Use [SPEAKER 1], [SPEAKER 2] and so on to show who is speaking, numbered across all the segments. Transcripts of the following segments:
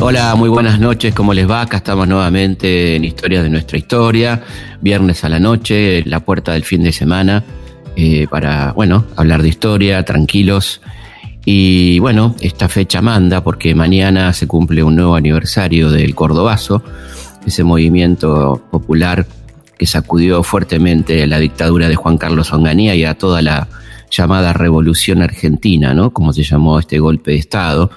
[SPEAKER 1] Hola, muy buenas noches, ¿cómo les va? Acá estamos nuevamente en Historias de nuestra historia, viernes a la noche, la puerta del fin de semana, eh, para, bueno, hablar de historia, tranquilos. Y bueno, esta fecha manda porque mañana se cumple un nuevo aniversario del Cordobazo, ese movimiento popular que sacudió fuertemente la dictadura de Juan Carlos Onganía y a toda la llamada Revolución Argentina, ¿no? Como se llamó este golpe de Estado.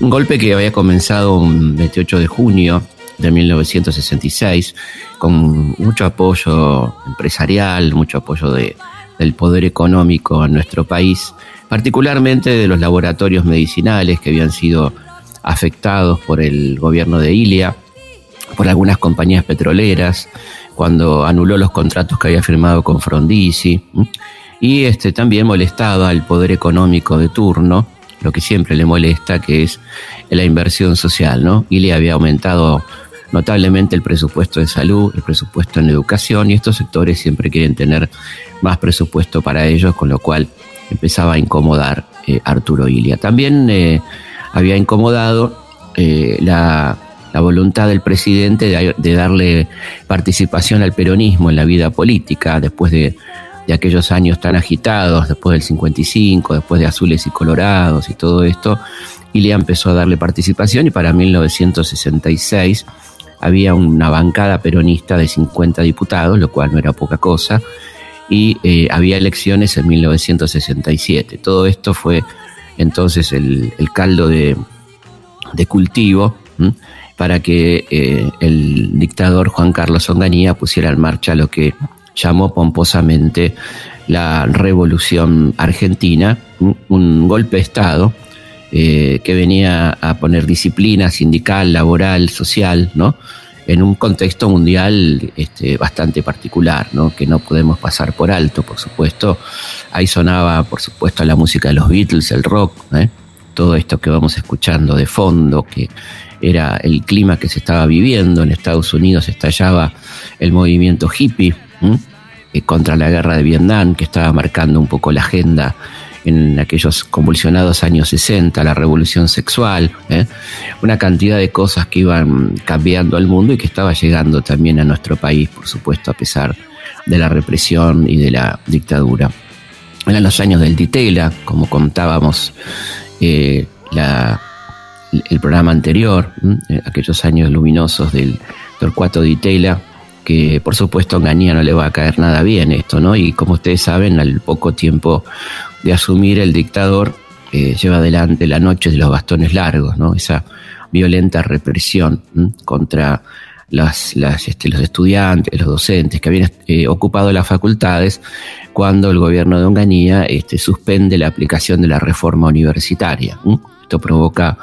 [SPEAKER 1] Un golpe que había comenzado un 28 de junio de 1966, con mucho apoyo empresarial, mucho apoyo de, del poder económico en nuestro país, particularmente de los laboratorios medicinales que habían sido afectados por el gobierno de Ilia, por algunas compañías petroleras, cuando anuló los contratos que había firmado con Frondizi y este, también molestaba al poder económico de turno, lo que siempre le molesta, que es la inversión social, ¿no? Y le había aumentado notablemente el presupuesto de salud, el presupuesto en educación, y estos sectores siempre quieren tener más presupuesto para ellos, con lo cual empezaba a incomodar eh, Arturo Ilia. También eh, había incomodado eh, la, voluntad del presidente de darle participación al peronismo en la vida política después de de aquellos años tan agitados, después del 55, después de Azules y Colorados y todo esto, Ilia empezó a darle participación y para 1966 había una bancada peronista de 50 diputados, lo cual no era poca cosa, y eh, había elecciones en 1967. Todo esto fue entonces el, caldo de, cultivo para que eh, el dictador Juan Carlos Onganía pusiera en marcha lo que llamó pomposamente la Revolución Argentina, un golpe de Estado eh, que venía a poner disciplina sindical, laboral, social, ¿no? en un contexto mundial este, bastante particular, ¿no? que no podemos pasar por alto, por supuesto. Ahí sonaba, por supuesto, la música de los Beatles, el rock, ¿eh? todo esto que vamos escuchando de fondo, que era el clima que se estaba viviendo. En Estados Unidos estallaba el movimiento hippie, contra la guerra de Vietnam, que estaba marcando un poco la agenda en aquellos convulsionados años 60, la revolución sexual, ¿eh? una cantidad de cosas que iban cambiando al mundo y que estaba llegando también a nuestro país, por supuesto, a pesar de la represión y de la dictadura. Eran los años del Ditela, como contábamos eh, el programa anterior, aquellos años luminosos del Torcuato Ditela, que por supuesto a Ganía no le va a caer nada bien esto, ¿no? Y como ustedes saben, al poco tiempo de asumir el dictador, eh, lleva adelante la noche de los bastones largos, ¿no? Esa violenta represión contra este, los estudiantes, los docentes que habían eh, ocupado las facultades cuando el gobierno de Onganía este, suspende la aplicación de la reforma universitaria. Esto provoca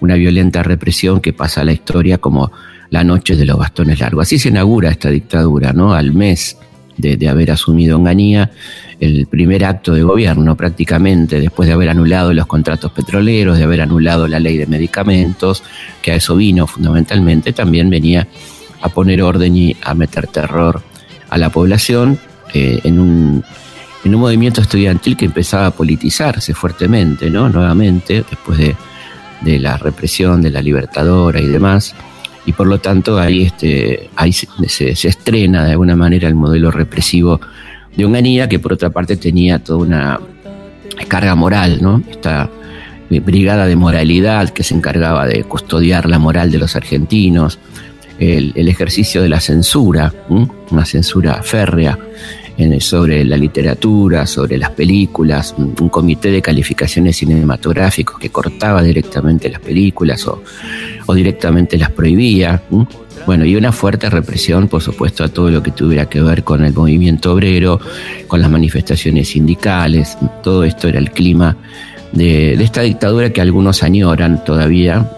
[SPEAKER 1] una violenta represión que pasa a la historia como la noche de los bastones largos. Así se inaugura esta dictadura, ¿no? Al mes de, haber asumido Onganía, el primer acto de gobierno prácticamente, después de haber anulado los contratos petroleros, de haber anulado la ley de medicamentos, que a eso vino fundamentalmente, también venía a poner orden y a meter terror a la población eh, en, un, en un movimiento estudiantil que empezaba a politizarse fuertemente, ¿no? Nuevamente, después de, de la represión de la Libertadora y demás y por lo tanto ahí, este, ahí se, estrena de alguna manera el modelo represivo de Onganía, que por otra parte tenía toda una carga moral, ¿no? Esta brigada de moralidad que se encargaba de custodiar la moral de los argentinos, el, ejercicio de la censura, una censura férrea sobre la literatura, sobre las películas, un, comité de calificaciones cinematográficos que cortaba directamente las películas o, directamente las prohibía. Bueno, y una fuerte represión, por supuesto, a todo lo que tuviera que ver con el movimiento obrero, con las manifestaciones sindicales. Todo esto era el clima de, esta dictadura que algunos añoran todavía.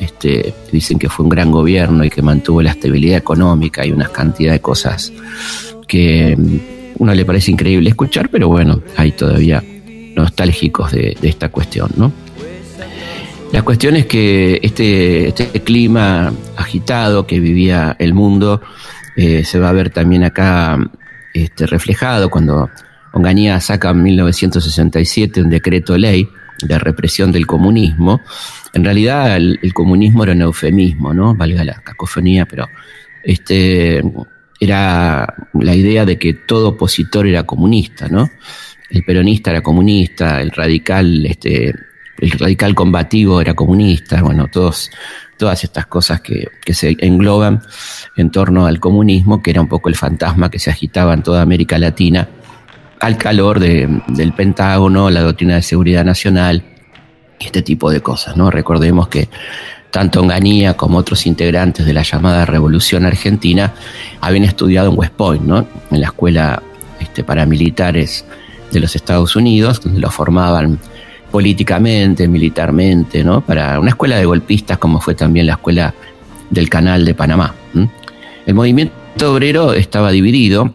[SPEAKER 1] Este, dicen que fue un gran gobierno y que mantuvo la estabilidad económica y una cantidad de cosas que uno le parece increíble escuchar, pero bueno, hay todavía nostálgicos de, esta cuestión, ¿no? La cuestión es que este, este clima agitado que vivía el mundo eh, se va a ver también acá este, reflejado cuando Onganía saca en 1967 un decreto ley de represión del comunismo. En realidad el, comunismo era un eufemismo, ¿no? Valga la cacofonía, pero este era la idea de que todo opositor era comunista, ¿no? El peronista era comunista, el radical, este, el radical combativo era comunista, bueno, todos, todas estas cosas que, que se engloban en torno al comunismo, que era un poco el fantasma que se agitaba en toda América Latina al calor del Pentágono, la doctrina de seguridad nacional y este tipo de cosas, ¿no? Recordemos que tanto Onganía como otros integrantes de la llamada Revolución Argentina habían estudiado en West Point, ¿no? En la escuela este, paramilitares de los Estados Unidos, donde lo formaban políticamente, militarmente, ¿no? Para una escuela de golpistas como fue también la escuela del Canal de Panamá. El movimiento obrero estaba dividido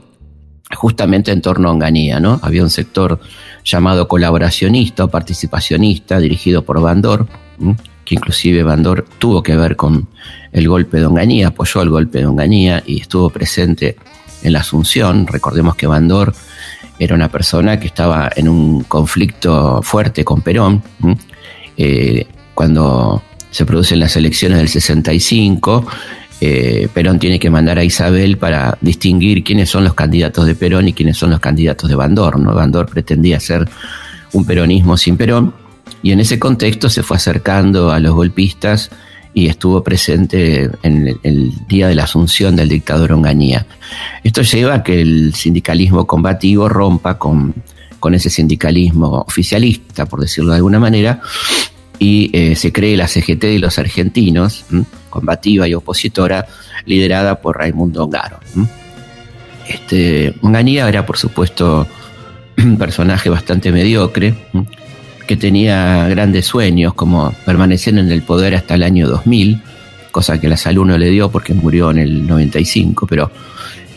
[SPEAKER 1] justamente en torno a Onganía, ¿no? Había un sector llamado colaboracionista o participacionista dirigido por Bandor, que inclusive Bandor tuvo que ver con el golpe de Onganía, apoyó el golpe de Onganía y estuvo presente en la Asunción. Recordemos que Bandor era una persona que estaba en un conflicto fuerte con Perón. Eh, cuando se producen las elecciones del 65, eh, Perón tiene que mandar a Isabel para distinguir quiénes son los candidatos de Perón y quiénes son los candidatos de Bandor. ¿no? Bandor pretendía ser un peronismo sin Perón y en ese contexto se fue acercando a los golpistas y estuvo presente en el, día de la asunción del dictador Onganía. Esto lleva a que el sindicalismo combativo rompa con, con ese sindicalismo oficialista, por decirlo de alguna manera, y eh, se cree la CGT de los argentinos, combativa y opositora, liderada por Raimundo Ongaro. Este, Onganía era, por supuesto, un personaje bastante mediocre, que tenía grandes sueños, como permanecer en el poder hasta el año 2000, cosa que la salud no le dio porque murió en el 95, pero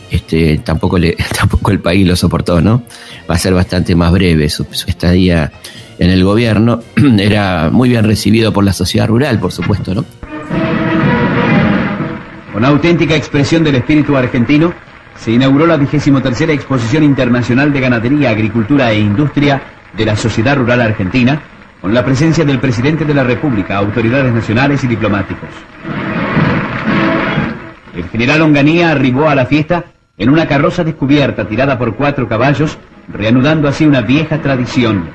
[SPEAKER 1] este, tampoco, le, tampoco el país lo soportó, ¿no? Va a ser bastante más breve su estadía en el gobierno. Era muy bien recibido por la sociedad rural, por supuesto, ¿no?
[SPEAKER 2] Con auténtica expresión del espíritu argentino, se inauguró la vigésimo tercera Exposición Internacional de Ganadería, Agricultura e Industria de la Sociedad Rural Argentina, con la presencia del presidente de la República, autoridades nacionales y diplomáticos. El general Onganía arribó a la fiesta en una carroza descubierta tirada por cuatro caballos, reanudando así una vieja tradición.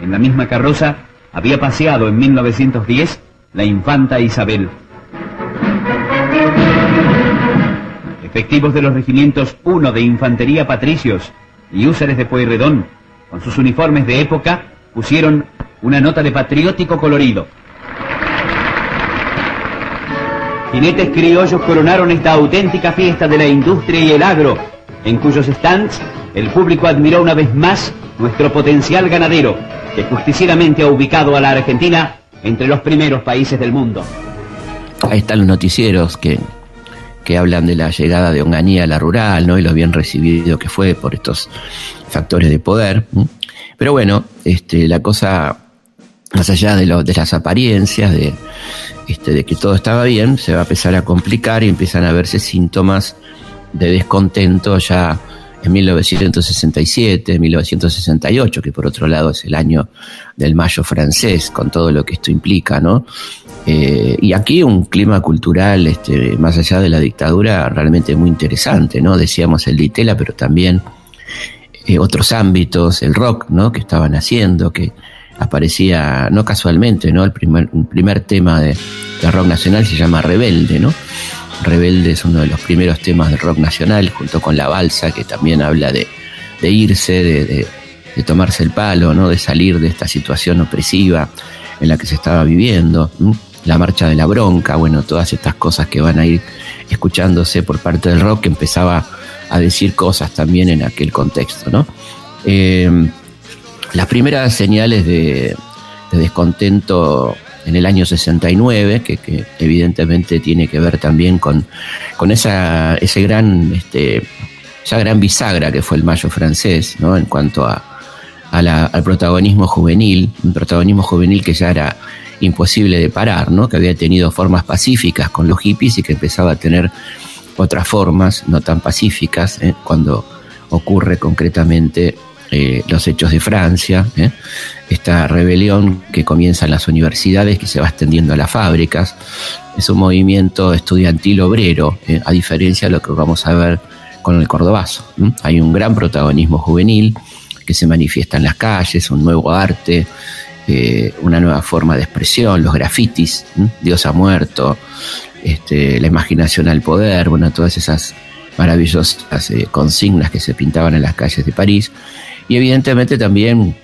[SPEAKER 2] En la misma carroza había paseado en 1910 la infanta Isabel. Efectivos de los regimientos 1 de Infantería Patricios y Húsares de Pueyrredón con sus uniformes de época, pusieron una nota de patriótico colorido. Jinetes criollos coronaron esta auténtica fiesta de la industria y el agro, en cuyos stands el público admiró una vez más nuestro potencial ganadero, que justicieramente ha ubicado a la Argentina entre los primeros países del mundo.
[SPEAKER 1] Ahí están los noticieros que, que hablan de la llegada de Onganía a la rural, ¿no? Y lo bien recibido que fue por estos factores de poder. Pero bueno, este, la cosa, más allá de, de las apariencias, de, este, de que todo estaba bien, se va a empezar a complicar y empiezan a verse síntomas de descontento ya en 1967, 1968, que por otro lado es el año del mayo francés, con todo lo que esto implica, ¿no? Eh, y aquí un clima cultural, este, más allá de la dictadura, realmente muy interesante, ¿no? Decíamos el Ditela, pero también eh, otros ámbitos, el rock, ¿no? Que estaban haciendo, que aparecía, no casualmente, ¿no? El primer, primer tema de, rock nacional se llama Rebelde, ¿no? Rebelde es uno de los primeros temas del rock nacional, junto con La Balsa, que también habla de, irse, de, tomarse el palo, ¿no? De salir de esta situación opresiva en la que se estaba viviendo. La marcha de la bronca, bueno, todas estas cosas que van a ir escuchándose por parte del rock que empezaba a decir cosas también en aquel contexto, ¿no? Eh, las primeras señales de, descontento en el año 69, que, evidentemente tiene que ver también con, con esa, ese gran, este, esa gran bisagra que fue el Mayo francés, ¿no? En cuanto a, al protagonismo juvenil, un protagonismo juvenil que ya era imposible de parar, ¿no? Que había tenido formas pacíficas con los hippies y que empezaba a tener otras formas no tan pacíficas ¿eh? cuando ocurre concretamente los hechos de Francia, esta rebelión que comienza en las universidades, que se va extendiendo a las fábricas. Es un movimiento estudiantil obrero, a diferencia de lo que vamos a ver con el cordobazo. Hay un gran protagonismo juvenil que se manifiesta en las calles, un nuevo arte, eh, una nueva forma de expresión, los grafitis, Dios ha muerto, este, la imaginación al poder, bueno, todas esas maravillosas eh, consignas que se pintaban en las calles de París. Y evidentemente también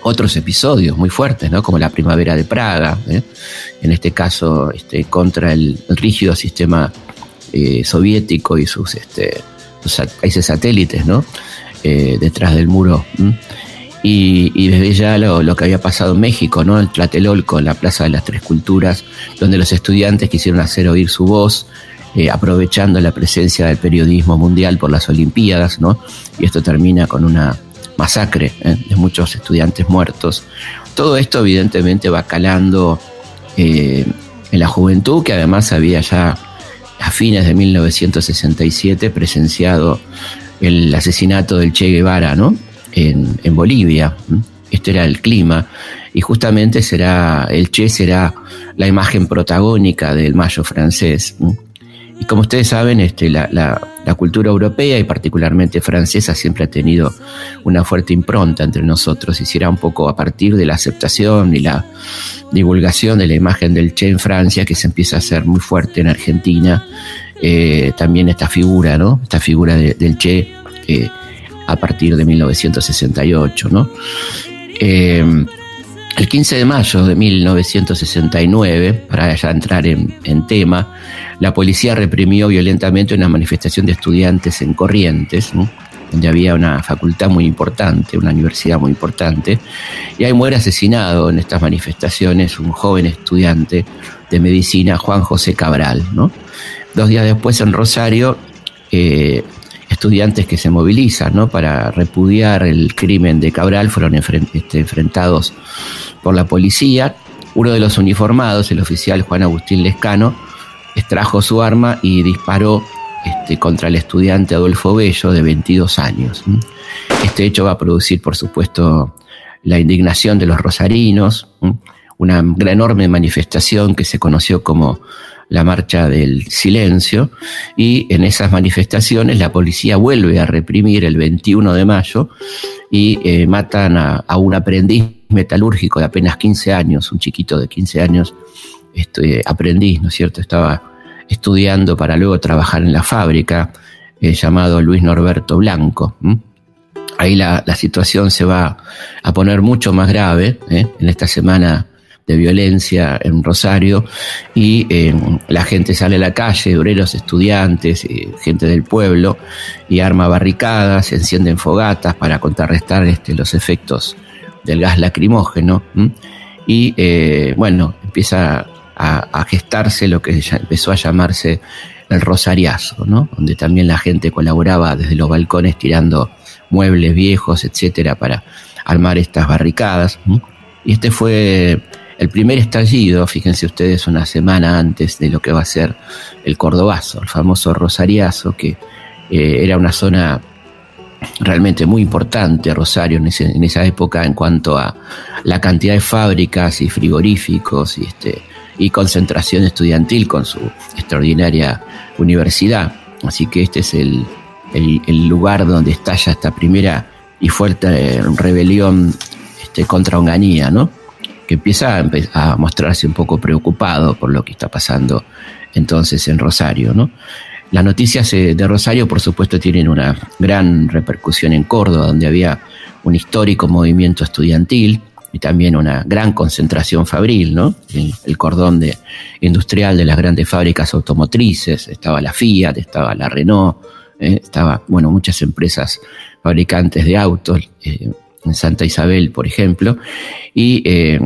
[SPEAKER 1] otros episodios muy fuertes, ¿no? como la primavera de Praga, ¿eh? en este caso este, contra el, rígido sistema soviético y sus, este, países satélites, ¿no? detrás del muro y, desde ya lo, que había pasado en México, ¿no? El Tlatelolco, la Plaza de las Tres Culturas, donde los estudiantes quisieron hacer oír su voz, eh, aprovechando la presencia del periodismo mundial por las Olimpiadas, ¿no? Y esto termina con una masacre ¿eh? de muchos estudiantes muertos. Todo esto evidentemente va calando eh, en la juventud, que además había ya a fines de 1967 presenciado el asesinato del Che Guevara, ¿no? En, Bolivia. Este era el clima. Y justamente será, el Che será la imagen protagónica del mayo francés. Y como ustedes saben, este, la, la, cultura europea y particularmente francesa siempre ha tenido una fuerte impronta entre nosotros y será un poco a partir de la aceptación y la divulgación de la imagen del Che en Francia que se empieza a hacer muy fuerte en Argentina. Eh, también esta figura, ¿no? Esta figura del Che a partir de 1968. ¿no? Eh, el 15 de mayo de 1969, para ya entrar en, tema, la policía reprimió violentamente una manifestación de estudiantes en Corrientes, donde había una facultad muy importante, una universidad muy importante, y ahí muere asesinado en estas manifestaciones un joven estudiante de medicina, Juan José Cabral. ¿no? Dos días después en Rosario, eh, estudiantes que se movilizan ¿no? para repudiar el crimen de Cabral fueron este, enfrentados por la policía. Uno de los uniformados, el oficial Juan Agustín Lescano, extrajo su arma y disparó este, contra el estudiante Adolfo Bello, de 22 años. Este hecho va a producir, por supuesto, la indignación de los rosarinos, una enorme manifestación que se conoció como la marcha del silencio y en esas manifestaciones la policía vuelve a reprimir el 21 de mayo y eh, matan a, un aprendiz metalúrgico de apenas 15 años, un chiquito de 15 años, este, aprendiz, ¿no es cierto? Estaba estudiando para luego trabajar en la fábrica, eh, llamado Luis Norberto Blanco. Ahí la, situación se va a poner mucho más grave ¿eh? en esta semana de violencia en Rosario y eh, la gente sale a la calle, obreros, estudiantes, eh, gente del pueblo y arma barricadas, encienden fogatas para contrarrestar este, los efectos del gas lacrimógeno y eh, bueno, empieza a, gestarse lo que ya empezó a llamarse el rosariazo, ¿no? donde también la gente colaboraba desde los balcones tirando muebles viejos, etcétera, para armar estas barricadas. Y este fue el primer estallido, fíjense ustedes, una semana antes de lo que va a ser el Cordobazo, el famoso Rosariazo, que eh, era una zona realmente muy importante, Rosario, en, esa época en cuanto a la cantidad de fábricas y frigoríficos y, este, y concentración estudiantil con su extraordinaria universidad. Así que este es el, lugar donde estalla esta primera y fuerte eh, rebelión este, contra Onganía, ¿no? Que empieza a, mostrarse un poco preocupado por lo que está pasando entonces en Rosario, ¿no? Las noticias eh, de Rosario, por supuesto, tienen una gran repercusión en Córdoba, donde había un histórico movimiento estudiantil y también una gran concentración fabril, ¿no? El, cordón industrial de las grandes fábricas automotrices, estaba la Fiat, estaba la Renault, ¿eh? estaba, bueno, muchas empresas fabricantes de autos, eh, en Santa Isabel, por ejemplo, y eh,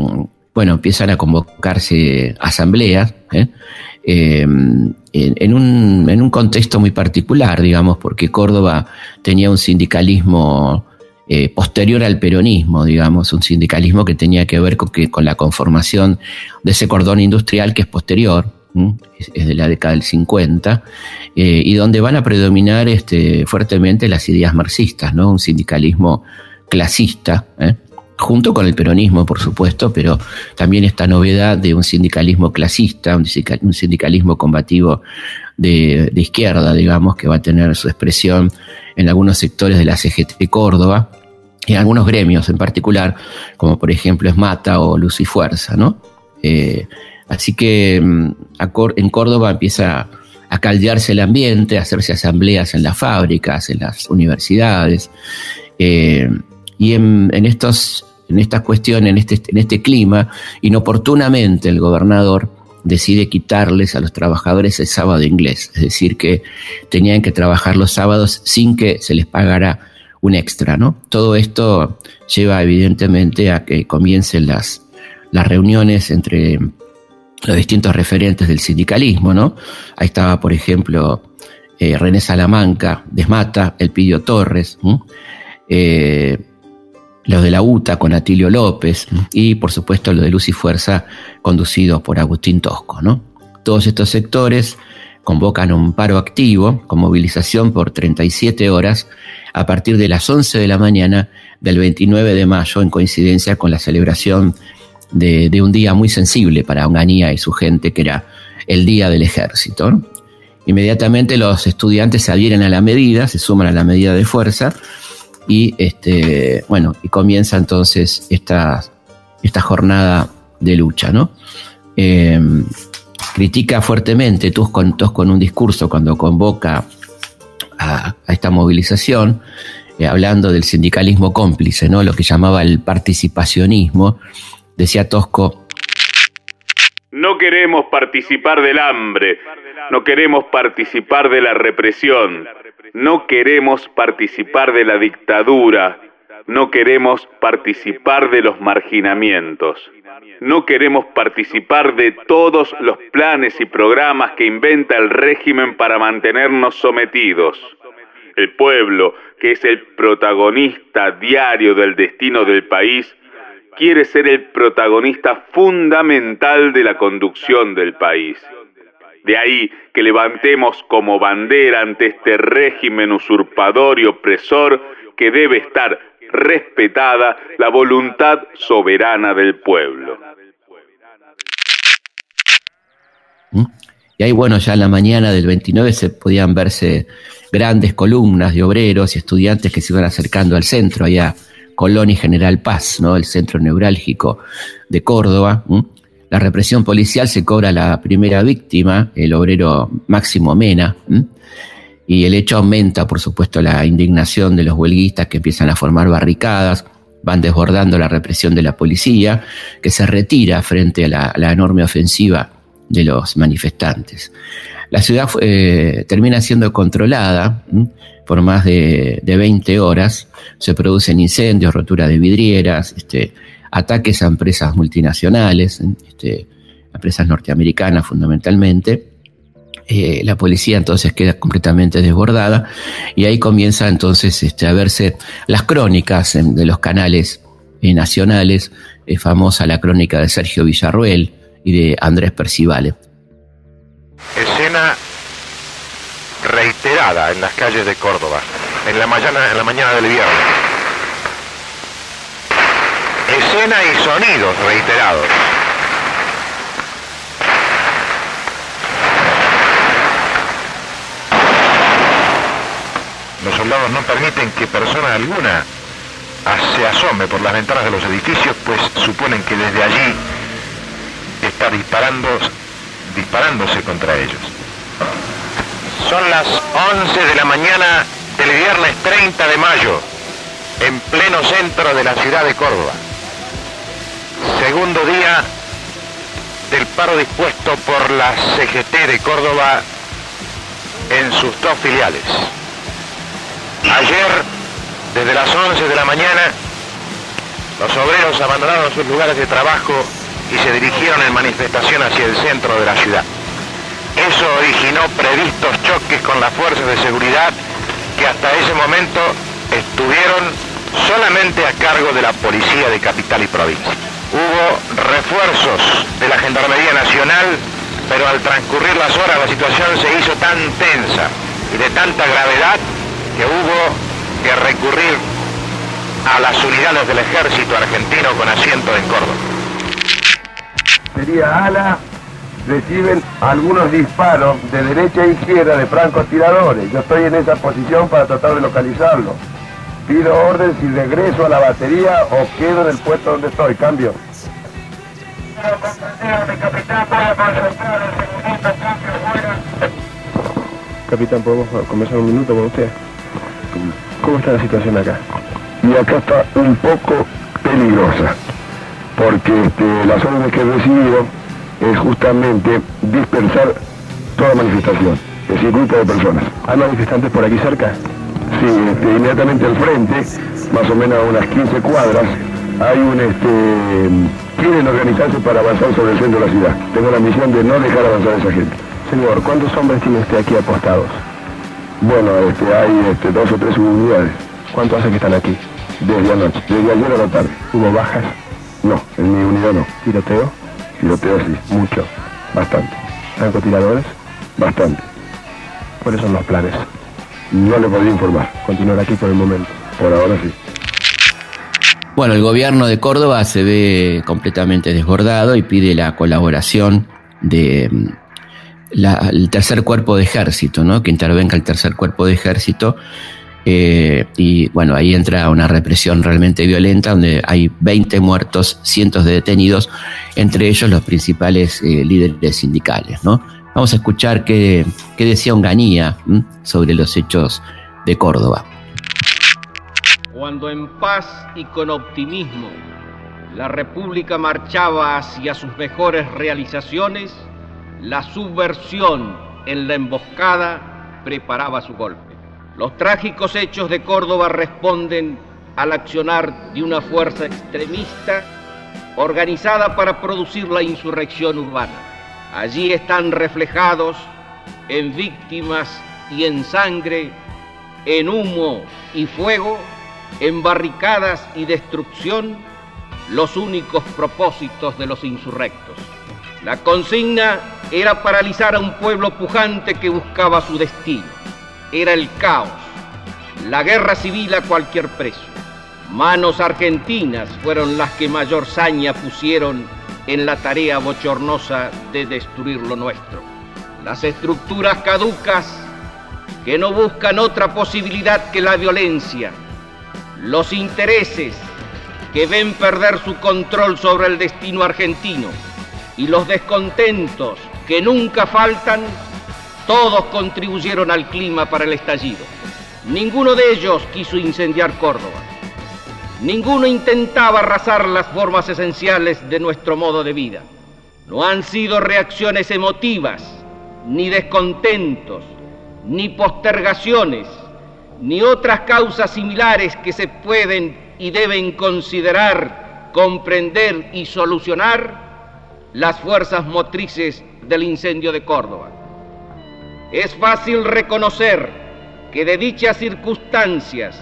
[SPEAKER 1] bueno, empiezan a convocarse asambleas ¿eh? Eh, en, un, en, un, contexto muy particular, digamos, porque Córdoba tenía un sindicalismo posterior al peronismo, digamos, un sindicalismo que tenía que ver con, la conformación de ese cordón industrial que es posterior, es, de la década del 50, y donde van a predominar este, fuertemente las ideas marxistas, ¿no? Un sindicalismo clasista, ¿eh? junto con el peronismo, por supuesto, pero también esta novedad de un sindicalismo clasista, un sindicalismo combativo de, izquierda, digamos, que va a tener su expresión en algunos sectores de la CGT de Córdoba, y en algunos gremios en particular, como por ejemplo Esmata o Luz y Fuerza, ¿no? Eh, así que mm, en Córdoba empieza a caldearse el ambiente, a hacerse asambleas en las fábricas, en las universidades, eh, y en, estos, en estas cuestiones, en este, en este clima, inoportunamente el gobernador decide quitarles a los trabajadores el sábado inglés, es decir, que tenían que trabajar los sábados sin que se les pagara un extra, ¿no? Todo esto lleva evidentemente a que comiencen las, las reuniones entre los distintos referentes del sindicalismo, ¿no? Ahí estaba, por ejemplo, eh, René Salamanca, Desmata, Elpidio Torres, eh, los de la UTA con Atilio López y por supuesto los de Luz y Fuerza conducidos por Agustín Tosco. ¿no? Todos estos sectores convocan un paro activo con movilización por 37 horas a partir de las 11 de la mañana del 29 de mayo en coincidencia con la celebración de, un día muy sensible para Onganía y su gente que era el Día del Ejército. Inmediatamente los estudiantes se adhieren a la medida, se suman a la medida de fuerza y este, bueno, y comienza entonces esta, esta jornada de lucha, ¿no? Em, critica fuertemente Tosco, con un discurso cuando convoca a, esta movilización, eh, hablando del sindicalismo cómplice, ¿no? Lo que llamaba el participacionismo. Decía Tosco.
[SPEAKER 3] No queremos participar del hambre, no queremos participar de la represión no queremos participar de la dictadura, no queremos participar de los marginamientos, no queremos participar de todos los planes y programas que inventa el régimen para mantenernos sometidos. El pueblo, que es el protagonista diario del destino del país, quiere ser el protagonista fundamental de la conducción del país. De ahí que levantemos como bandera ante este régimen usurpador y opresor que debe estar respetada la voluntad soberana del pueblo.
[SPEAKER 1] ¿Mm? Y ahí, bueno, ya en la mañana del 29 se podían verse grandes columnas de obreros y estudiantes que se iban acercando al centro, allá Colón y General Paz, ¿no? el centro neurálgico de Córdoba. La represión policial se cobra la primera víctima, el obrero Máximo Mena, y el hecho aumenta, por supuesto, la indignación de los huelguistas que empiezan a formar barricadas, van desbordando la represión de la policía, que se retira frente a la, enorme ofensiva de los manifestantes. La ciudad eh, termina siendo controlada por más de, de, 20 horas, se producen incendios, rotura de vidrieras, este, ataques a empresas multinacionales, este, empresas norteamericanas fundamentalmente. Eh, la policía entonces queda completamente desbordada y ahí comienza entonces este, a verse las crónicas de los canales eh, nacionales, es famosa la crónica de Sergio Villarruel y de Andrés Percivale.
[SPEAKER 4] Escena reiterada en las calles de Córdoba, en la mañana, en la mañana del viernes escena y sonidos reiterados. Los soldados no permiten que persona alguna se asome por las ventanas de los edificios, pues suponen que desde allí está disparando, disparándose contra ellos. Son las 11 de la mañana del viernes 30 de mayo, en pleno centro de la ciudad de Córdoba segundo día del paro dispuesto por la CGT de Córdoba en sus dos filiales. Ayer, desde las 11 de la mañana, los obreros abandonaron sus lugares de trabajo y se dirigieron en manifestación hacia el centro de la ciudad. Eso originó previstos choques con las fuerzas de seguridad que hasta ese momento estuvieron solamente a cargo de la policía de capital y provincia hubo refuerzos de la Gendarmería Nacional, pero al transcurrir las horas la situación se hizo tan tensa y de tanta gravedad que hubo que recurrir a las unidades del ejército argentino con asiento en Córdoba.
[SPEAKER 5] Sería ala, reciben algunos disparos de derecha e izquierda de francotiradores. Yo estoy en esa posición para tratar de localizarlo. Pido orden si regreso a la batería o quedo en el puesto donde estoy. Cambio. Capitán, ¿podemos conversar un minuto con usted? ¿Cómo está la situación acá? Y acá está un poco peligrosa, porque este, las órdenes que he recibido es justamente dispersar toda manifestación, es decir, grupo de personas. ¿Hay manifestantes por aquí cerca? Sí, este, inmediatamente al frente, más o menos a unas 15 cuadras, hay un este quieren organizarse para avanzar sobre el centro de la ciudad. Tengo la misión de no dejar avanzar a esa gente. Señor, ¿cuántos hombres tiene usted aquí apostados? Bueno, este, hay este, dos o tres unidades. ¿Cuánto hace que están aquí? Desde anoche, desde ayer a la tarde. ¿Hubo bajas? No, en mi unidad no. ¿Tiroteo? Tiroteo sí. ¿Mucho? Bastante. ¿Francotiradores? Bastante. ¿Cuáles son los planes? No le podría informar. Continuar aquí por el momento. Por ahora sí.
[SPEAKER 1] Bueno, el gobierno de Córdoba se ve completamente desbordado y pide la colaboración de mm, tercer cuerpo de ejército, ¿no? que intervenga el tercer cuerpo de ejército. Eh, y bueno, ahí entra una represión realmente violenta, donde hay 20 muertos, cientos de detenidos, entre ellos los principales eh, líderes sindicales. ¿no? Vamos a escuchar qué, qué decía Onganía sobre los hechos de Córdoba.
[SPEAKER 6] Cuando en paz y con optimismo la República marchaba hacia sus mejores realizaciones, la subversión en la emboscada preparaba su golpe. Los trágicos hechos de Córdoba responden al accionar de una fuerza extremista organizada para producir la insurrección urbana. Allí están reflejados en víctimas y en sangre, en humo y fuego, en barricadas y destrucción, los únicos propósitos de los insurrectos. La consigna era paralizar a un pueblo pujante que buscaba su destino. Era el caos, la guerra civil a cualquier precio. Manos argentinas fueron las que mayor saña pusieron en la tarea bochornosa de destruir lo nuestro. Las estructuras caducas que no buscan otra posibilidad que la violencia, los intereses que ven perder su control sobre el destino argentino y los descontentos que nunca faltan, todos contribuyeron al clima para el estallido. Ninguno de ellos quiso incendiar Córdoba. Ninguno intentaba arrasar las formas esenciales de nuestro modo de vida. No han sido reacciones emotivas, ni descontentos, ni postergaciones, ni otras causas similares que se pueden y deben considerar, comprender y solucionar las fuerzas motrices del incendio de Córdoba. Es fácil reconocer que de dichas circunstancias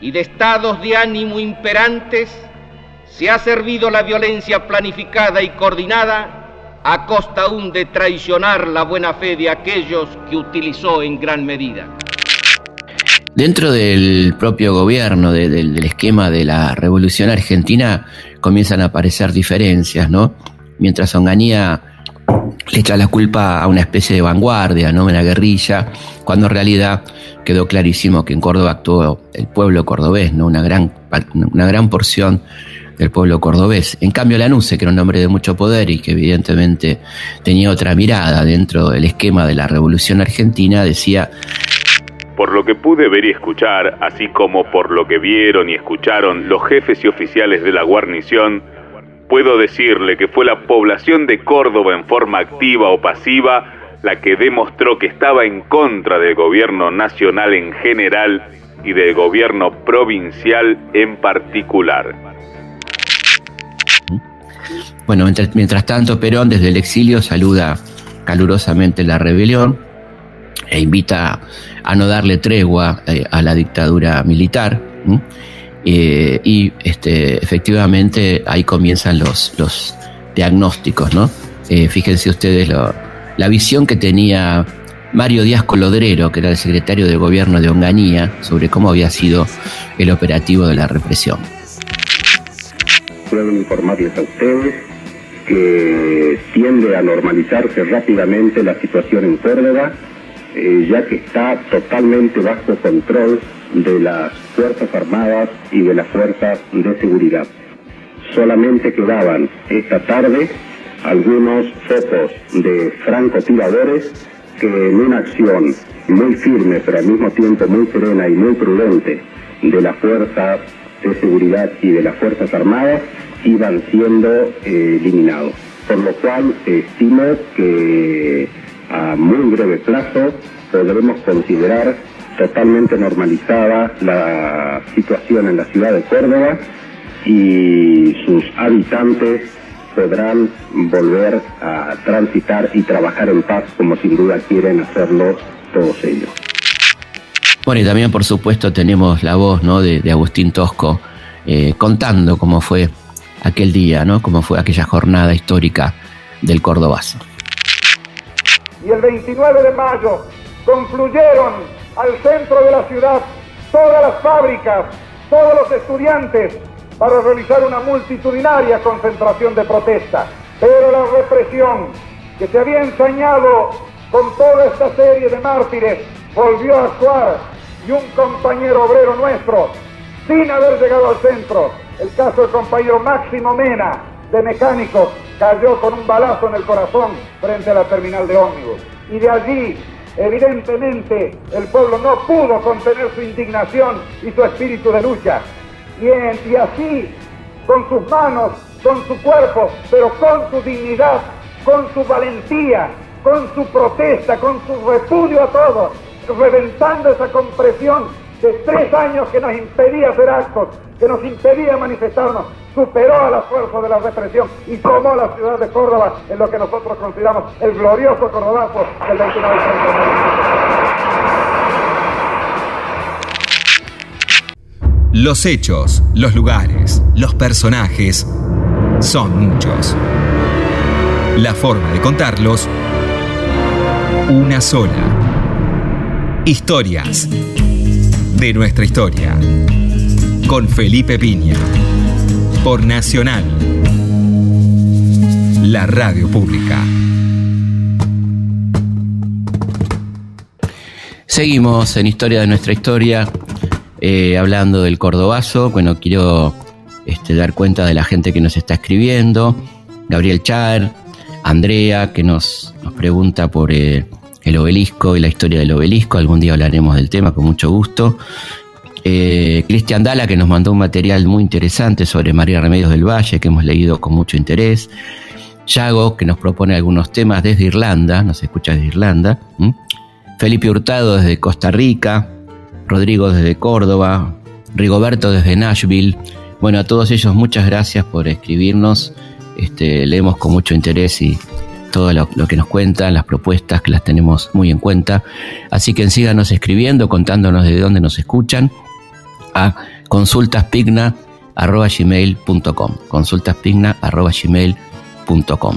[SPEAKER 6] y de estados de ánimo imperantes se ha servido la violencia planificada y coordinada a costa aún de traicionar la buena fe de aquellos que utilizó en gran medida.
[SPEAKER 1] Dentro del propio gobierno, del esquema de la revolución argentina, comienzan a aparecer diferencias, ¿no? mientras Onganía le echa la culpa a una especie de vanguardia, ¿no? Una guerrilla, cuando en realidad quedó clarísimo que en Córdoba actuó el pueblo cordobés, ¿no? Una gran, una gran porción del pueblo cordobés. En cambio, Lanusse, que era un hombre de mucho poder y que evidentemente tenía otra mirada dentro del esquema de la revolución argentina, decía
[SPEAKER 3] por lo que pude ver y escuchar, así como por lo que vieron y escucharon los jefes y oficiales de la guarnición, puedo decirle que fue la población de Córdoba en forma activa o pasiva la que demostró que estaba en contra del gobierno nacional en general y del gobierno provincial en particular.
[SPEAKER 1] Bueno, mientras, tanto, Perón desde el exilio saluda calurosamente la rebelión e invita a no darle tregua eh, a la dictadura militar. Y este, efectivamente ahí comienzan los, los diagnósticos, ¿no? Eh, fíjense ustedes la visión que tenía Mario Díaz Colodrero, que era el secretario de gobierno de Onganía, sobre cómo había sido el operativo de la represión.
[SPEAKER 5] Puedo informarles a ustedes que tiende a normalizarse rápidamente la situación en Córdoba, eh, ya que está totalmente bajo control de las Fuerzas Armadas y de las Fuerzas de Seguridad. Solamente quedaban esta tarde algunos focos de francotiradores que en una acción muy firme, pero al mismo tiempo muy serena y muy prudente de las fuerzas de seguridad y de las Fuerzas Armadas, iban siendo eh, eliminados. Por lo cual estimo que a muy breve plazo podremos considerar totalmente normalizada la situación en la ciudad de Córdoba y sus habitantes podrán volver a transitar y trabajar en paz como sin duda quieren hacerlo todos ellos.
[SPEAKER 1] Bueno, y también por supuesto tenemos la voz ¿no? de, Agustín Tosco eh, contando cómo fue aquel día, ¿no? cómo fue aquella jornada histórica del Cordobazo.
[SPEAKER 7] Y el 29 de mayo concluyeron al centro de la ciudad todas las fábricas, todos los estudiantes, para realizar una multitudinaria concentración de protesta. Pero la represión que se había ensañado con toda esta serie de mártires volvió a actuar y un compañero obrero nuestro, sin haber llegado al centro, el caso del compañero Máximo Mena, de mecánico, cayó con un balazo en el corazón frente a la terminal de ómnibus. Y de allí, evidentemente, el pueblo no pudo contener su indignación y su espíritu de lucha. Y, así, con sus manos, con su cuerpo, pero con su dignidad, con su valentía, con su protesta, con su repudio a todo, reventando esa compresión de tres años que nos impedía hacer actos, que nos impedía manifestarnos, superó a la fuerza de la represión y tomó la ciudad de Córdoba en lo que nosotros consideramos el glorioso Cordobazo del 29 de
[SPEAKER 8] Los hechos, los lugares, los personajes son muchos. La forma de contarlos, una sola. Historias de nuestra historia. Con Felipe Piña. Por Nacional. La radio pública.
[SPEAKER 1] Seguimos en Historia de nuestra historia eh, hablando del Cordobazo. Bueno, quiero este, dar cuenta de la gente que nos está escribiendo. Gabriel Char, Andrea, que nos, pregunta por eh, el obelisco y la historia del obelisco. Algún día hablaremos del tema con mucho gusto. Eh, Cristian Dala, que nos mandó un material muy interesante sobre María Remedios del Valle, que hemos leído con mucho interés. Yago, que nos propone algunos temas desde Irlanda, nos escucha desde Irlanda. Felipe Hurtado desde Costa Rica. Rodrigo desde Córdoba, Rigoberto desde Nashville. Bueno, a todos ellos muchas gracias por escribirnos. Este, leemos con mucho interés y todo lo, que nos cuentan, las propuestas que las tenemos muy en cuenta. Así que síganos escribiendo, contándonos de dónde nos escuchan a consultaspigna.gmail.com consultaspigna.gmail.com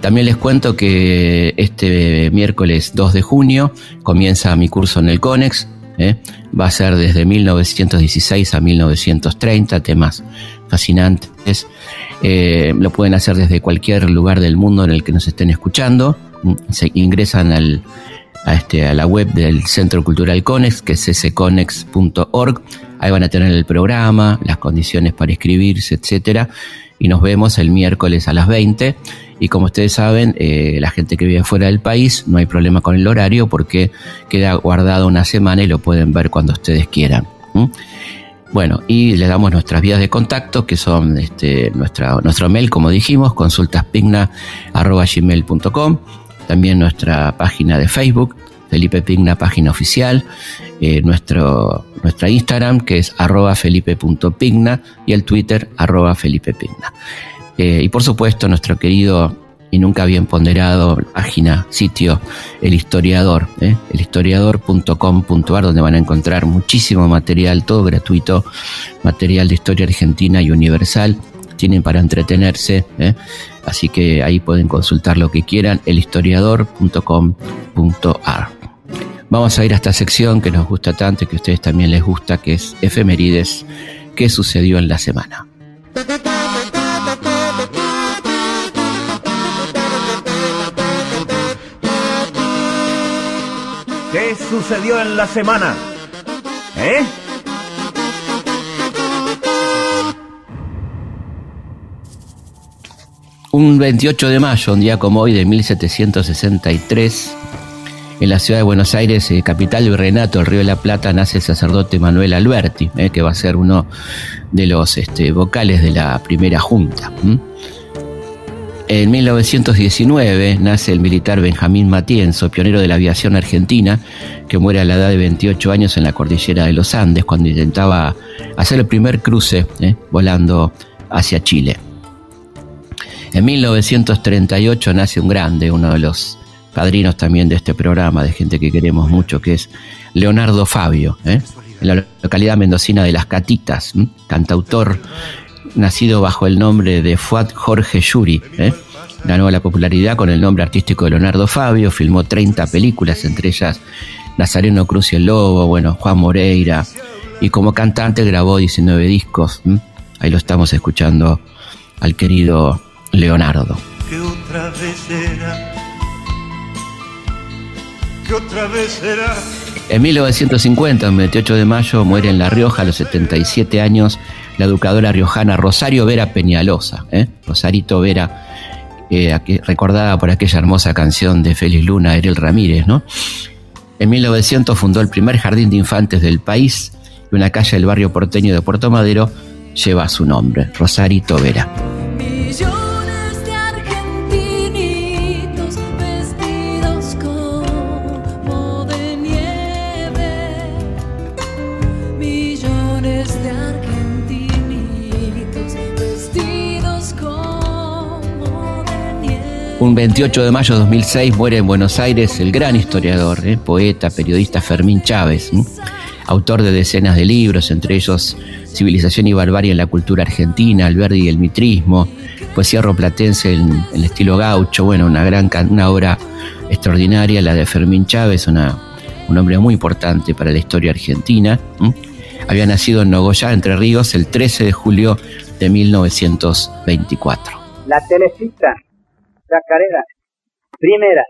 [SPEAKER 1] También les cuento que este miércoles 2 de junio comienza mi curso en el CONEX, ¿eh? Va a ser desde 1916 a 1930, temas fascinantes. Eh, lo pueden hacer desde cualquier lugar del mundo en el que nos estén escuchando. Se ingresan al, a, este, a la web del Centro Cultural Conex, que es sconex.org. Ahí van a tener el programa, las condiciones para inscribirse, etcétera. Y nos vemos el miércoles a las 20 y como ustedes saben, eh, la gente que vive fuera del país no hay problema con el horario porque queda guardado una semana y lo pueden ver cuando ustedes quieran. Bueno, y le damos nuestras vías de contacto, que son este, nuestra, nuestro mail, como dijimos, consultaspigna.gmail.com, también nuestra página de Facebook, Felipe Pigna, página oficial, eh, nuestro, nuestra Instagram, que es arroba felipe.pigna, y el Twitter, arroba felipepigna. Eh, y por supuesto, nuestro querido y nunca bien ponderado página, sitio, El Historiador, ¿eh? elhistoriador.com.ar, donde van a encontrar muchísimo material, todo gratuito, material de historia argentina y universal. Tienen para entretenerse. Así que ahí pueden consultar lo que quieran, elhistoriador.com.ar. Vamos a ir a esta sección que nos gusta tanto y que a ustedes también les gusta, que es efemérides, ¿qué sucedió en la semana?
[SPEAKER 9] ¿Qué sucedió en la semana? ¿Eh?
[SPEAKER 1] Un 28 de mayo, un día como hoy de 1763, en la ciudad de Buenos Aires, eh, capital del Renato, el Río de la Plata, nace el sacerdote Manuel Alberti, eh, que va a ser uno de los este, vocales de la primera junta. En 1919 nace el militar Benjamín Matienzo, pionero de la aviación argentina, que muere a la edad de 28 años en la cordillera de los Andes cuando intentaba hacer el primer cruce eh, volando hacia Chile. En 1938 nace un grande, uno de los padrinos también de este programa, de gente que queremos mucho, que es Leonardo Fabio, ¿eh? en la localidad mendocina de Las Catitas, cantautor nacido bajo el nombre de Fuad Jorge Yuri. ¿eh? Ganó la popularidad con el nombre artístico de Leonardo Fabio, filmó 30 películas, entre ellas Nazareno Cruz y el Lobo, bueno, Juan Moreira, y como cantante grabó 19 discos. Ahí lo estamos escuchando al querido Leonardo.
[SPEAKER 10] Que otra vez será.
[SPEAKER 1] En 1950, el 28 de mayo, muere en La Rioja a los 77 años la educadora riojana Rosario Vera Peñalosa, ¿eh? Rosarito Vera, eh, recordada por aquella hermosa canción de Félix Luna, Ariel Ramírez, ¿no? En 1900 fundó el primer jardín de infantes del país y una calle del barrio porteño de Puerto Madero lleva su nombre, Rosarito Vera. Un 28 de mayo de 2006 muere en Buenos Aires el gran historiador, ¿eh? poeta, periodista Fermín Chávez, autor de decenas de libros, entre ellos Civilización y Barbarie en la Cultura Argentina, Alberdi y el Mitrismo, Poesía Roplatense en, el estilo gaucho, bueno, una gran una obra extraordinaria, la de Fermín Chávez, una, un hombre muy importante para la historia argentina. Había nacido en Nogoyá, Entre Ríos, el 13 de julio de 1924.
[SPEAKER 11] La telecita Chacarera. Primera.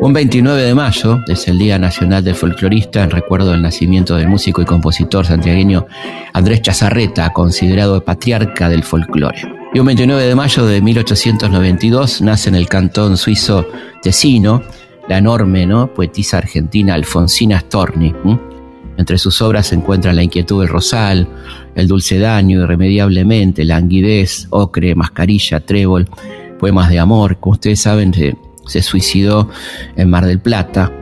[SPEAKER 1] Un 29 de mayo es el Día Nacional del Folclorista en recuerdo del nacimiento del músico y compositor santiagueño Andrés Chazarreta, considerado patriarca del folclore. Y un 29 de mayo de 1892 nace en el cantón suizo Tesino la enorme ¿no? poetisa argentina Alfonsina Storni. Entre sus obras se encuentran La inquietud del rosal, El dulce daño, Irremediablemente, Languidez, Ocre, Mascarilla, Trébol, Poemas de amor. Como ustedes saben, se, suicidó en Mar del Plata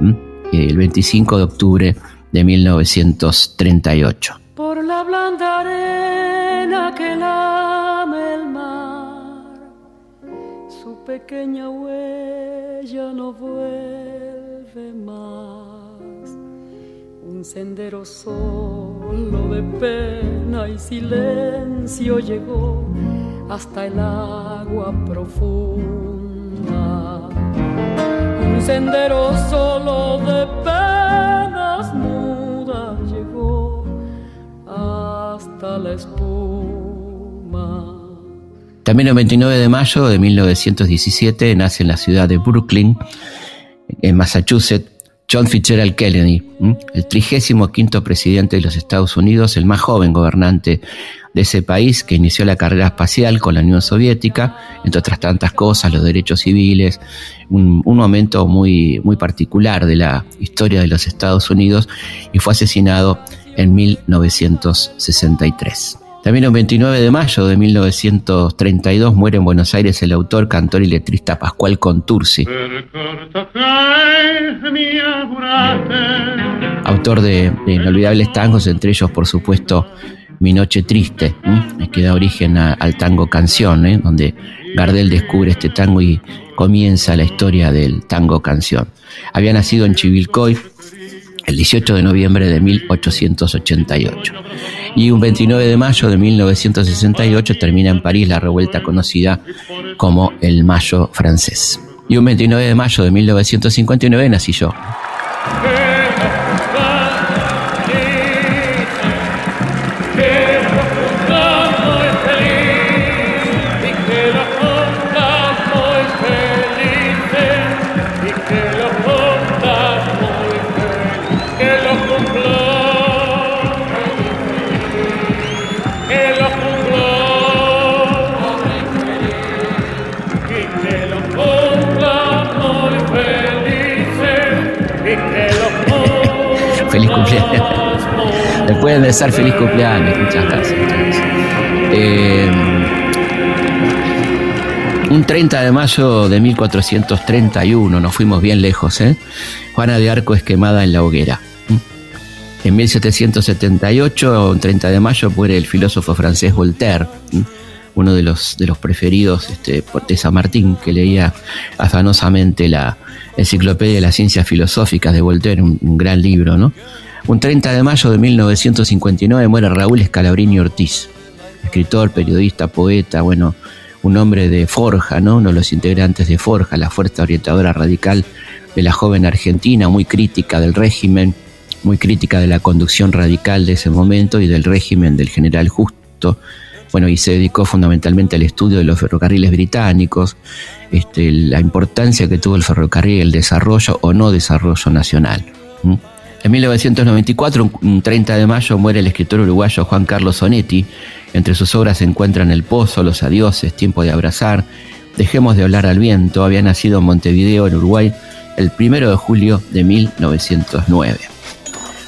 [SPEAKER 1] el 25 de octubre de 1938.
[SPEAKER 12] Por la blanda arena que lame el mar, su pequeña huella no vuelve más un sendero solo de pena y silencio llegó hasta el agua profunda. Un sendero solo de penas mudas llegó hasta la espuma.
[SPEAKER 1] También el 29 de mayo de 1917 nace en la ciudad de Brooklyn, en Massachusetts, John Fitzgerald Kennedy, el trigésimo quinto presidente de los Estados Unidos, el más joven gobernante de ese país que inició la carrera espacial con la Unión Soviética, entre otras tantas cosas, los derechos civiles, un, un, momento muy, muy particular de la historia de los Estados Unidos y fue asesinado en 1963. También el 29 de mayo de 1932 muere en Buenos Aires el autor, cantor y letrista Pascual Contursi. Autor de, inolvidables tangos, entre ellos, por supuesto, Mi Noche Triste, que da origen al tango Canción, ¿eh? donde Gardel descubre este tango y comienza la historia del tango Canción. Había nacido en Chivilcoy, el 18 de noviembre de 1888. Y un 29 de mayo de 1968 termina en París la revuelta conocida como el Mayo francés. Y un 29 de mayo de 1959 nací yo. Feliz cumpleaños. Muchas gracias. Eh, un 30 de mayo de 1431, nos fuimos bien lejos, ¿eh? Juana de Arco es quemada en la hoguera. En 1778, un 30 de mayo, muere el filósofo francés Voltaire, uno de los, de los preferidos este, de San Martín, que leía afanosamente la Enciclopedia de las Ciencias Filosóficas de Voltaire, un, un gran libro, ¿no? Un 30 de mayo de 1959 muere Raúl Escalabrini Ortiz, escritor, periodista, poeta, bueno, un hombre de Forja, ¿no? Uno de los integrantes de Forja, la fuerza orientadora radical de la joven Argentina, muy crítica del régimen, muy crítica de la conducción radical de ese momento y del régimen del general Justo. Bueno, y se dedicó fundamentalmente al estudio de los ferrocarriles británicos, este, la importancia que tuvo el ferrocarril, el desarrollo o no desarrollo nacional. En 1994, un 30 de mayo, muere el escritor uruguayo Juan Carlos Sonetti. Entre sus obras se encuentran El Pozo, Los Adioses, Tiempo de Abrazar, Dejemos de hablar al viento. Había nacido en Montevideo, en Uruguay, el 1 de julio de 1909.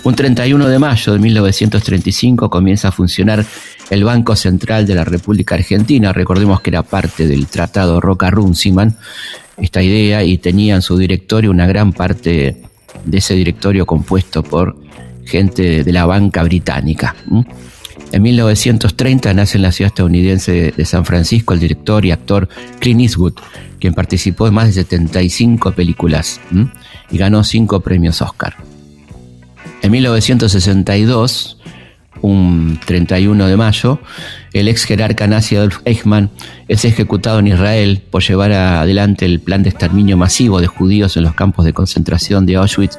[SPEAKER 1] Un 31 de mayo de 1935 comienza a funcionar el Banco Central de la República Argentina. Recordemos que era parte del Tratado Roca-Runciman, esta idea, y tenía en su directorio una gran parte de ese directorio compuesto por gente de la banca británica. En 1930 nace en la ciudad estadounidense de San Francisco el director y actor Clint Eastwood, quien participó en más de 75 películas y ganó 5 premios Oscar. En 1962, un 31 de mayo, el ex jerarca nazi Adolf Eichmann es ejecutado en Israel por llevar adelante el plan de exterminio masivo de judíos en los campos de concentración de Auschwitz,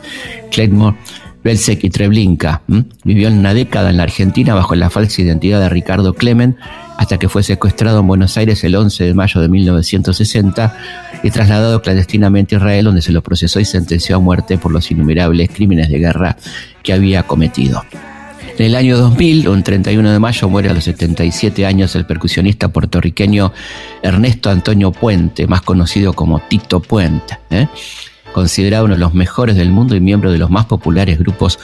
[SPEAKER 1] Kleckmore, Belzec y Treblinka. Vivió una década en la Argentina bajo la falsa identidad de Ricardo Clemen hasta que fue secuestrado en Buenos Aires el 11 de mayo de 1960 y trasladado clandestinamente a Israel donde se lo procesó y sentenció a muerte por los innumerables crímenes de guerra que había cometido. En el año 2000, un 31 de mayo, muere a los 77 años el percusionista puertorriqueño Ernesto Antonio Puente, más conocido como Tito Puente, ¿eh? considerado uno de los mejores del mundo y miembro de los más populares grupos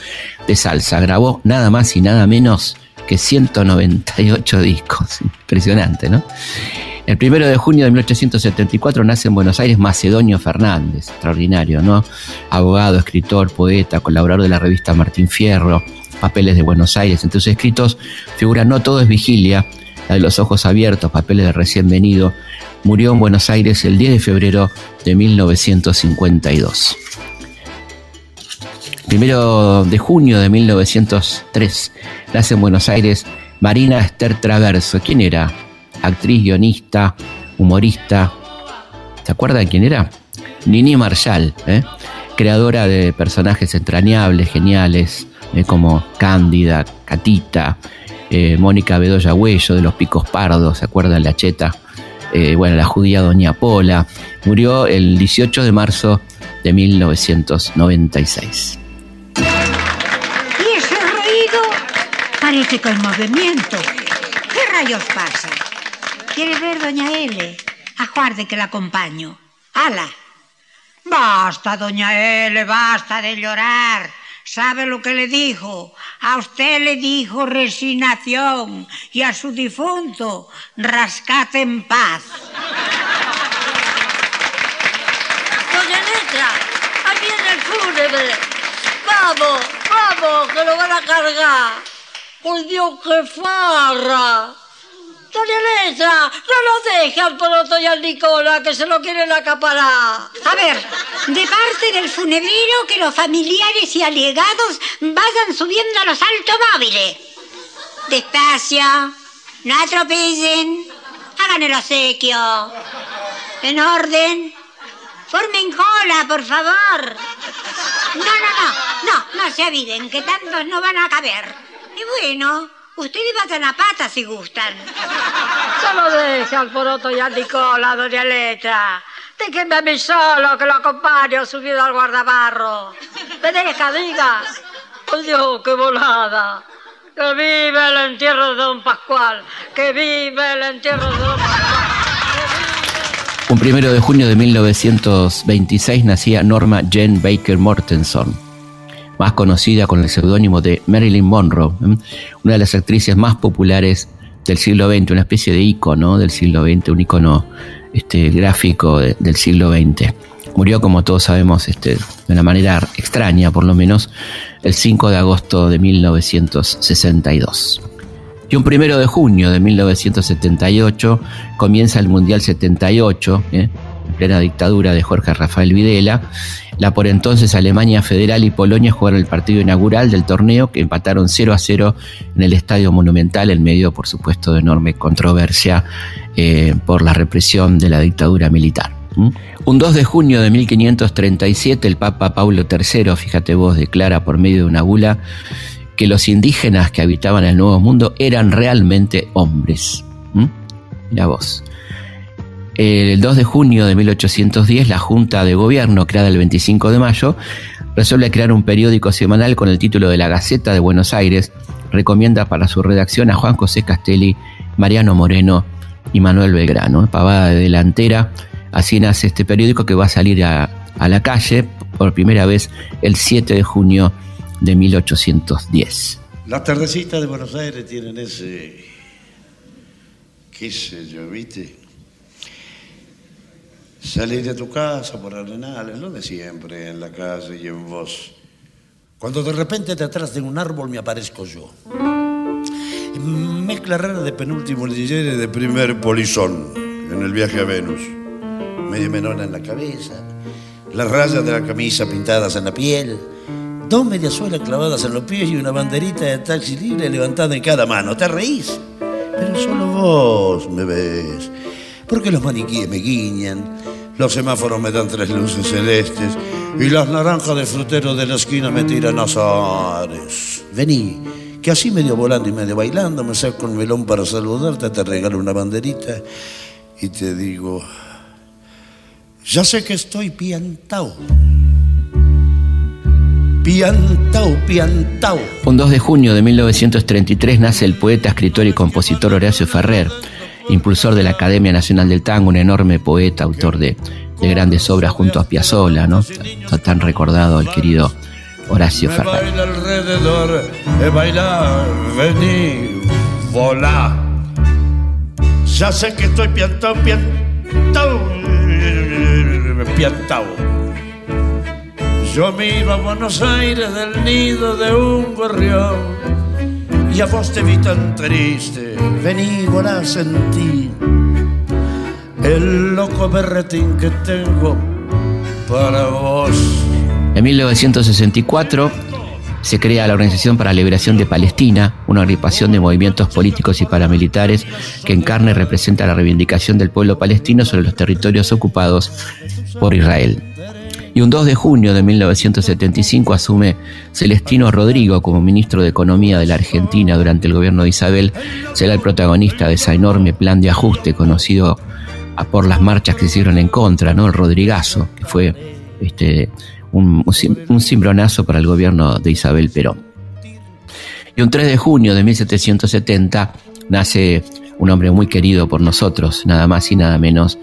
[SPEAKER 1] de salsa. Grabó nada más y nada menos que 198 discos. Impresionante, ¿no? El primero de junio de 1874 nace en Buenos Aires Macedonio Fernández, extraordinario, ¿no? Abogado, escritor, poeta, colaborador de la revista Martín Fierro, Papeles de Buenos Aires. Entre sus escritos figura No todo es vigilia, la de los ojos abiertos, Papeles de recién venido. Murió en Buenos Aires el 10 de febrero de 1952. Primero de junio de 1903 nace en Buenos Aires Marina Esther Traverso. ¿Quién era? Actriz, guionista, humorista. ¿Se acuerdan quién era? Nini Marshall, ¿eh? creadora de personajes entrañables, geniales, eh, como Cándida, Catita, eh, Mónica Bedoya Huello de los Picos Pardos, ¿se acuerdan? La Cheta, eh, bueno, la judía Doña Pola, murió el 18 de marzo de 1996.
[SPEAKER 13] ¿Y ese ruido? Parece hay movimiento. ¿Qué rayos pasa? ¿Quiere ver, doña L? Aguarde que la acompaño. ¡Hala! Basta, doña L, basta de llorar. ¿Sabe lo que le dijo? A usted le dijo resignación y a su difunto rascate en paz.
[SPEAKER 14] Doña Negra, aquí viene el fúnebre. Vamos, vamos, que lo van a cargar. ¡Por Dios, qué farra! Letra, no lo deje al poroto y al Nicola, que se lo quieren acaparar.
[SPEAKER 13] A ver, de parte del funebrero que los familiares y allegados vayan subiendo a los automóviles. Despacio, no atropellen, hagan el obsequio. En orden. Formen cola, por favor. No, no, no, no, no se aviden, que tantos no van a caber. Y bueno, ustedes vayan a pata si gustan.
[SPEAKER 14] Solo deje al poroto y al Nicola, doña Letra. Déjenme a mí solo, que lo acompaño subido al guardabarro. Me deja, diga. ¡Oh, Dios, qué volada! ¡Que vive el entierro de don Pascual! ¡Que vive el entierro de don Pascual!
[SPEAKER 1] Un primero de junio de 1926 nacía Norma Jane Baker Mortenson, más conocida con el seudónimo de Marilyn Monroe, una de las actrices más populares del siglo XX, una especie de ícono del siglo XX, un ícono este, gráfico de- del siglo XX. Murió, como todos sabemos, este, de una manera extraña, por lo menos, el 5 de agosto de 1962. Y un primero de junio de 1978 comienza el Mundial 78, ¿eh? En plena dictadura de Jorge Rafael Videla. La por entonces Alemania Federal y Polonia jugaron el partido inaugural del torneo que empataron 0 a 0 en el Estadio Monumental en medio, por supuesto, de enorme controversia eh, por la represión de la dictadura militar. ¿Mm? Un 2 de junio de 1537 el Papa Paulo III, fíjate vos, declara por medio de una bula que los indígenas que habitaban el Nuevo Mundo eran realmente hombres. ¿Mm? Mira vos. El 2 de junio de 1810, la Junta de Gobierno, creada el 25 de mayo, resuelve crear un periódico semanal con el título de La Gaceta de Buenos Aires. Recomienda para su redacción a Juan José Castelli, Mariano Moreno y Manuel Belgrano. Pavada de delantera. Así nace este periódico que va a salir a, la calle por primera vez el 7 de junio de 1810.
[SPEAKER 15] Las tardecitas de Buenos Aires tienen ese. qué sé yo, ¿viste? Salir de tu casa por arenales, lo de siempre, en la casa y en vos. Cuando de repente detrás de un árbol me aparezco yo. Mezcla rara de penúltimo lillero y de primer polizón en el viaje a Venus. Medio menona en la cabeza, las rayas de la camisa pintadas en la piel, dos mediasuelas clavadas en los pies y una banderita de taxi libre levantada en cada mano. ¿Te reís? Pero solo vos me ves. Porque los maniquíes me guiñan, los semáforos me dan tres luces celestes y las naranjas de frutero de la esquina me tiran azares. Vení, que así medio volando y medio bailando me saco un melón para saludarte, te regalo una banderita y te digo, ya sé que estoy piantao. Piantao, piantao.
[SPEAKER 1] Un 2 de junio de 1933 nace el poeta, escritor y compositor Horacio Ferrer, impulsor de la Academia Nacional del Tango, un enorme poeta, autor de, de grandes obras junto a Piazzolla, ¿no? Está tan recordado el querido Horacio
[SPEAKER 15] Me baila alrededor, bailar, vení, volá. Ya sé que estoy piantao, piantao, piantao. Yo miro a Buenos Aires del nido de un gorrión y a vos te vi tan triste, vení, volá, sentí el loco berretín que tengo para vos.
[SPEAKER 1] En 1964 se crea la Organización para la Liberación de Palestina, una agrupación de movimientos políticos y paramilitares que encarna y representa la reivindicación del pueblo palestino sobre los territorios ocupados por Israel. Y un 2 de junio de 1975 asume Celestino Rodrigo como ministro de Economía de la Argentina durante el gobierno de Isabel. Será el protagonista de ese enorme plan de ajuste conocido por las marchas que se hicieron en contra, ¿no? El Rodrigazo, que fue este, un, un cimbronazo para el gobierno de Isabel Perón. Y un 3 de junio de 1770 nace un hombre muy querido por nosotros, nada más y nada menos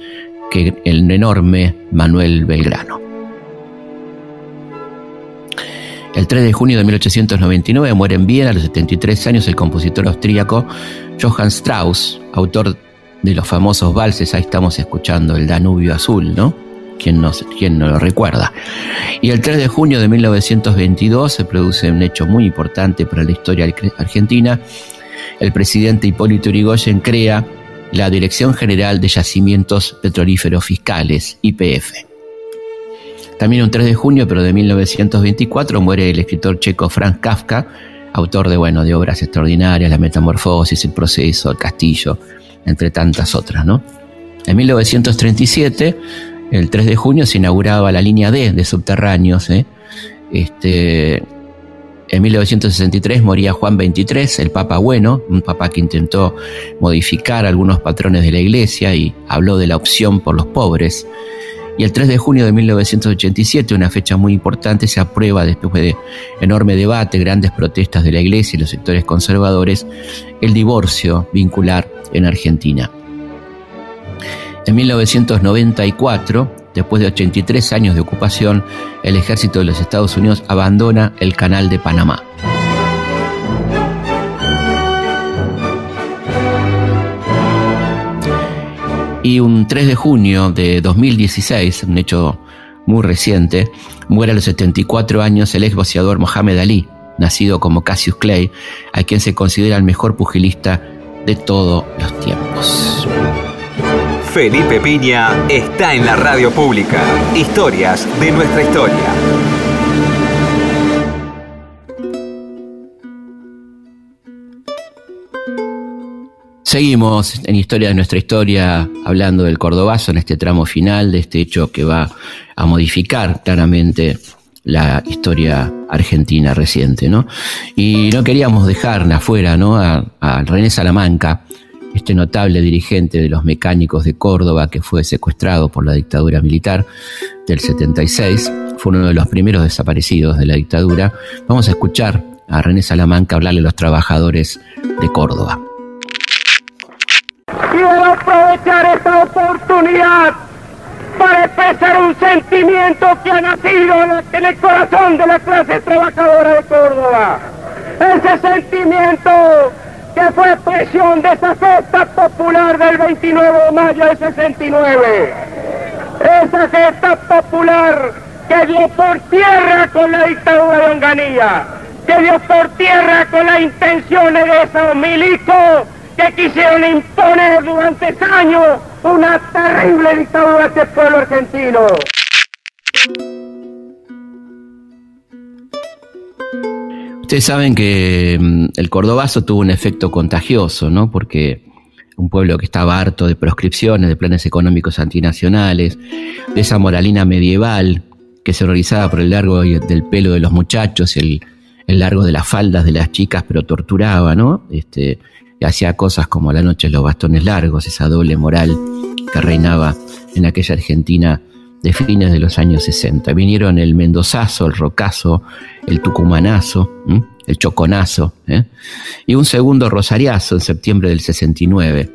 [SPEAKER 1] que el enorme Manuel Belgrano. El 3 de junio de 1899 muere en Viena a los 73 años el compositor austríaco Johann Strauss, autor de los famosos valses, ahí estamos escuchando el Danubio Azul, ¿no? ¿Quién no, quién no lo recuerda? Y el 3 de junio de 1922 se produce un hecho muy importante para la historia argentina. El presidente Hipólito Yrigoyen crea la Dirección General de Yacimientos Petrolíferos Fiscales, IPF. También un 3 de junio, pero de 1924, muere el escritor checo Franz Kafka, autor de, bueno, obras extraordinarias, La Metamorfosis, El Proceso, El Castillo, entre tantas otras. En 1937, el 3 de junio, se inauguraba la línea D de subterráneos, ¿eh? Este, en 1963 moría Juan XXIII, el Papa Bueno, un papa que intentó modificar algunos patrones de la Iglesia y habló de la opción por los pobres. Y el 3 de junio de 1987, una fecha muy importante, se aprueba después de enorme debate, grandes protestas de la Iglesia y los sectores conservadores, el divorcio vincular en Argentina. En 1994, después de 83 años de ocupación, el ejército de los Estados Unidos abandona el canal de Panamá. Y un 3 de junio de 2016, un hecho muy reciente, muere a los 74 años el ex boxeador Mohamed Ali, nacido como Cassius Clay, a quien se considera el mejor pugilista de todos los tiempos.
[SPEAKER 8] Felipe Piña está en la radio pública. Historias de nuestra historia.
[SPEAKER 1] Seguimos en Historia de nuestra historia hablando del Cordobazo en este tramo final de este hecho que va a modificar claramente la historia argentina reciente, ¿no? Y no queríamos dejar afuera, ¿no? A, a René Salamanca, este notable dirigente de los mecánicos de Córdoba que fue secuestrado por la dictadura militar del 76, fue uno de los primeros desaparecidos de la dictadura. Vamos a escuchar a René Salamanca hablarle a los trabajadores de Córdoba.
[SPEAKER 16] Aprovechar esta oportunidad para expresar un sentimiento que ha nacido en el corazón de la clase trabajadora de Córdoba. Ese sentimiento que fue expresión de esa gesta popular del 29 de mayo del 69. Esa gesta popular que dio por tierra con la dictadura de Onganía, que dio por tierra con las intenciones de esos milicos que quisieron imponer durante años una terrible dictadura a este pueblo argentino.
[SPEAKER 1] Ustedes saben que mm, el cordobazo tuvo un efecto contagioso, ¿no? Porque un pueblo que estaba harto de proscripciones, de planes económicos antinacionales, de esa moralina medieval que se horrorizaba por el largo del pelo de los muchachos y el, largo de las faldas de las chicas, pero torturaba, ¿no? Este, hacía cosas como la noche los bastones largos, esa doble moral que reinaba en aquella Argentina de fines de los años 60. Vinieron el Mendozazo, el Rocazo, el Tucumanazo, el Choconazo, ¿eh? y un segundo Rosariazo en septiembre del 69.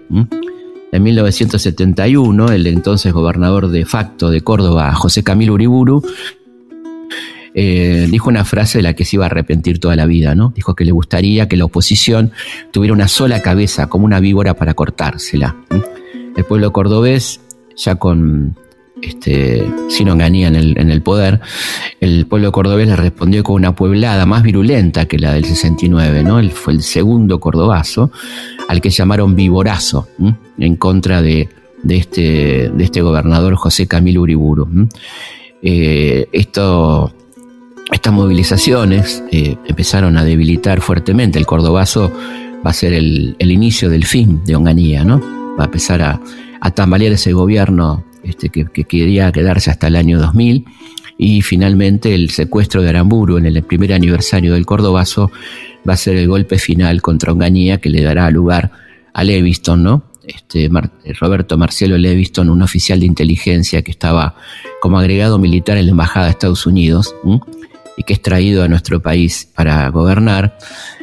[SPEAKER 1] En 1971, el entonces gobernador de facto de Córdoba, José Camilo Uriburu, eh, dijo una frase de la que se iba a arrepentir toda la vida, ¿no? Dijo que le gustaría que la oposición tuviera una sola cabeza, como una víbora para cortársela. El pueblo cordobés, ya con este, sin onganía en el, en el poder, el pueblo cordobés le respondió con una pueblada más virulenta que la del 69, ¿no? Él fue el segundo cordobazo, al que llamaron Viborazo, en contra de, de, este, de este gobernador José Camilo Uriburu. Eh, esto, estas movilizaciones eh, empezaron a debilitar fuertemente. El cordobazo va a ser el, el inicio del fin de Onganía, ¿no? Va a empezar a, a tambalear ese gobierno este, que, quería quedarse hasta el año 2000 y finalmente el secuestro de Aramburu en el primer aniversario del Cordobazo va a ser el golpe final contra Onganía que le dará lugar a Leviston, ¿no? Este, Roberto Marcelo Leviston, un oficial de inteligencia que estaba como agregado militar en la Embajada de Estados Unidos y que es traído a nuestro país para gobernar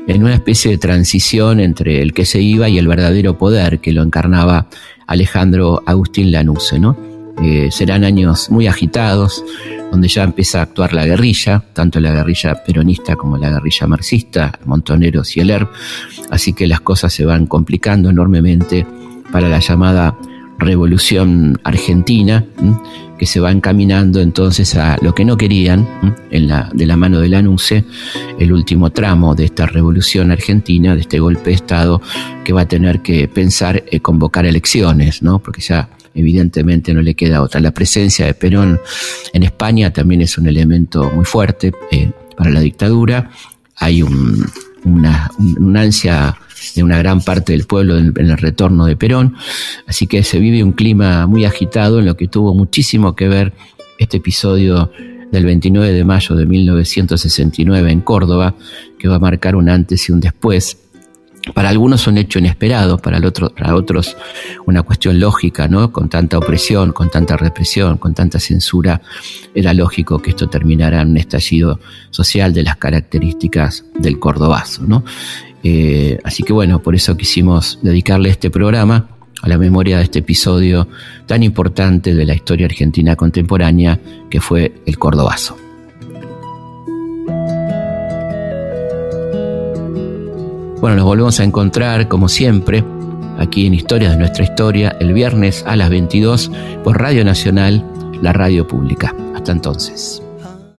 [SPEAKER 1] en una especie de transición entre el que se iba y el verdadero poder que lo encarnaba Alejandro Agustín Lanuse, ¿no? Eh, serán años muy agitados, donde ya empieza a actuar la guerrilla, tanto la guerrilla peronista como la guerrilla marxista, Montoneros y el ERP, así que las cosas se van complicando enormemente para la llamada Revolución Argentina, que se va encaminando entonces a lo que no querían, en la, de la mano del anuncio, el último tramo de esta revolución argentina, de este golpe de Estado, que va a tener que pensar en convocar elecciones, ¿no? porque ya evidentemente no le queda otra. La presencia de Perón en España también es un elemento muy fuerte eh, para la dictadura. Hay una, una ansia de una gran parte del pueblo en, el retorno de Perón. Así que se vive un clima muy agitado en lo que tuvo muchísimo que ver este episodio del 29 de mayo de 1969 en Córdoba, que va a marcar un antes y un después. Para algunos un hecho inesperado, para, para otros una cuestión lógica, ¿no? Con tanta opresión, con tanta represión, con tanta censura, era lógico que esto terminara en un estallido social de las características del cordobazo, ¿no? Eh, así que bueno, por eso quisimos dedicarle este programa a la memoria de este episodio tan importante de la historia argentina contemporánea que fue el Cordobazo. Bueno, nos volvemos a encontrar como siempre aquí en Historias de nuestra historia el viernes a las 22 por Radio Nacional, la radio pública. Hasta entonces.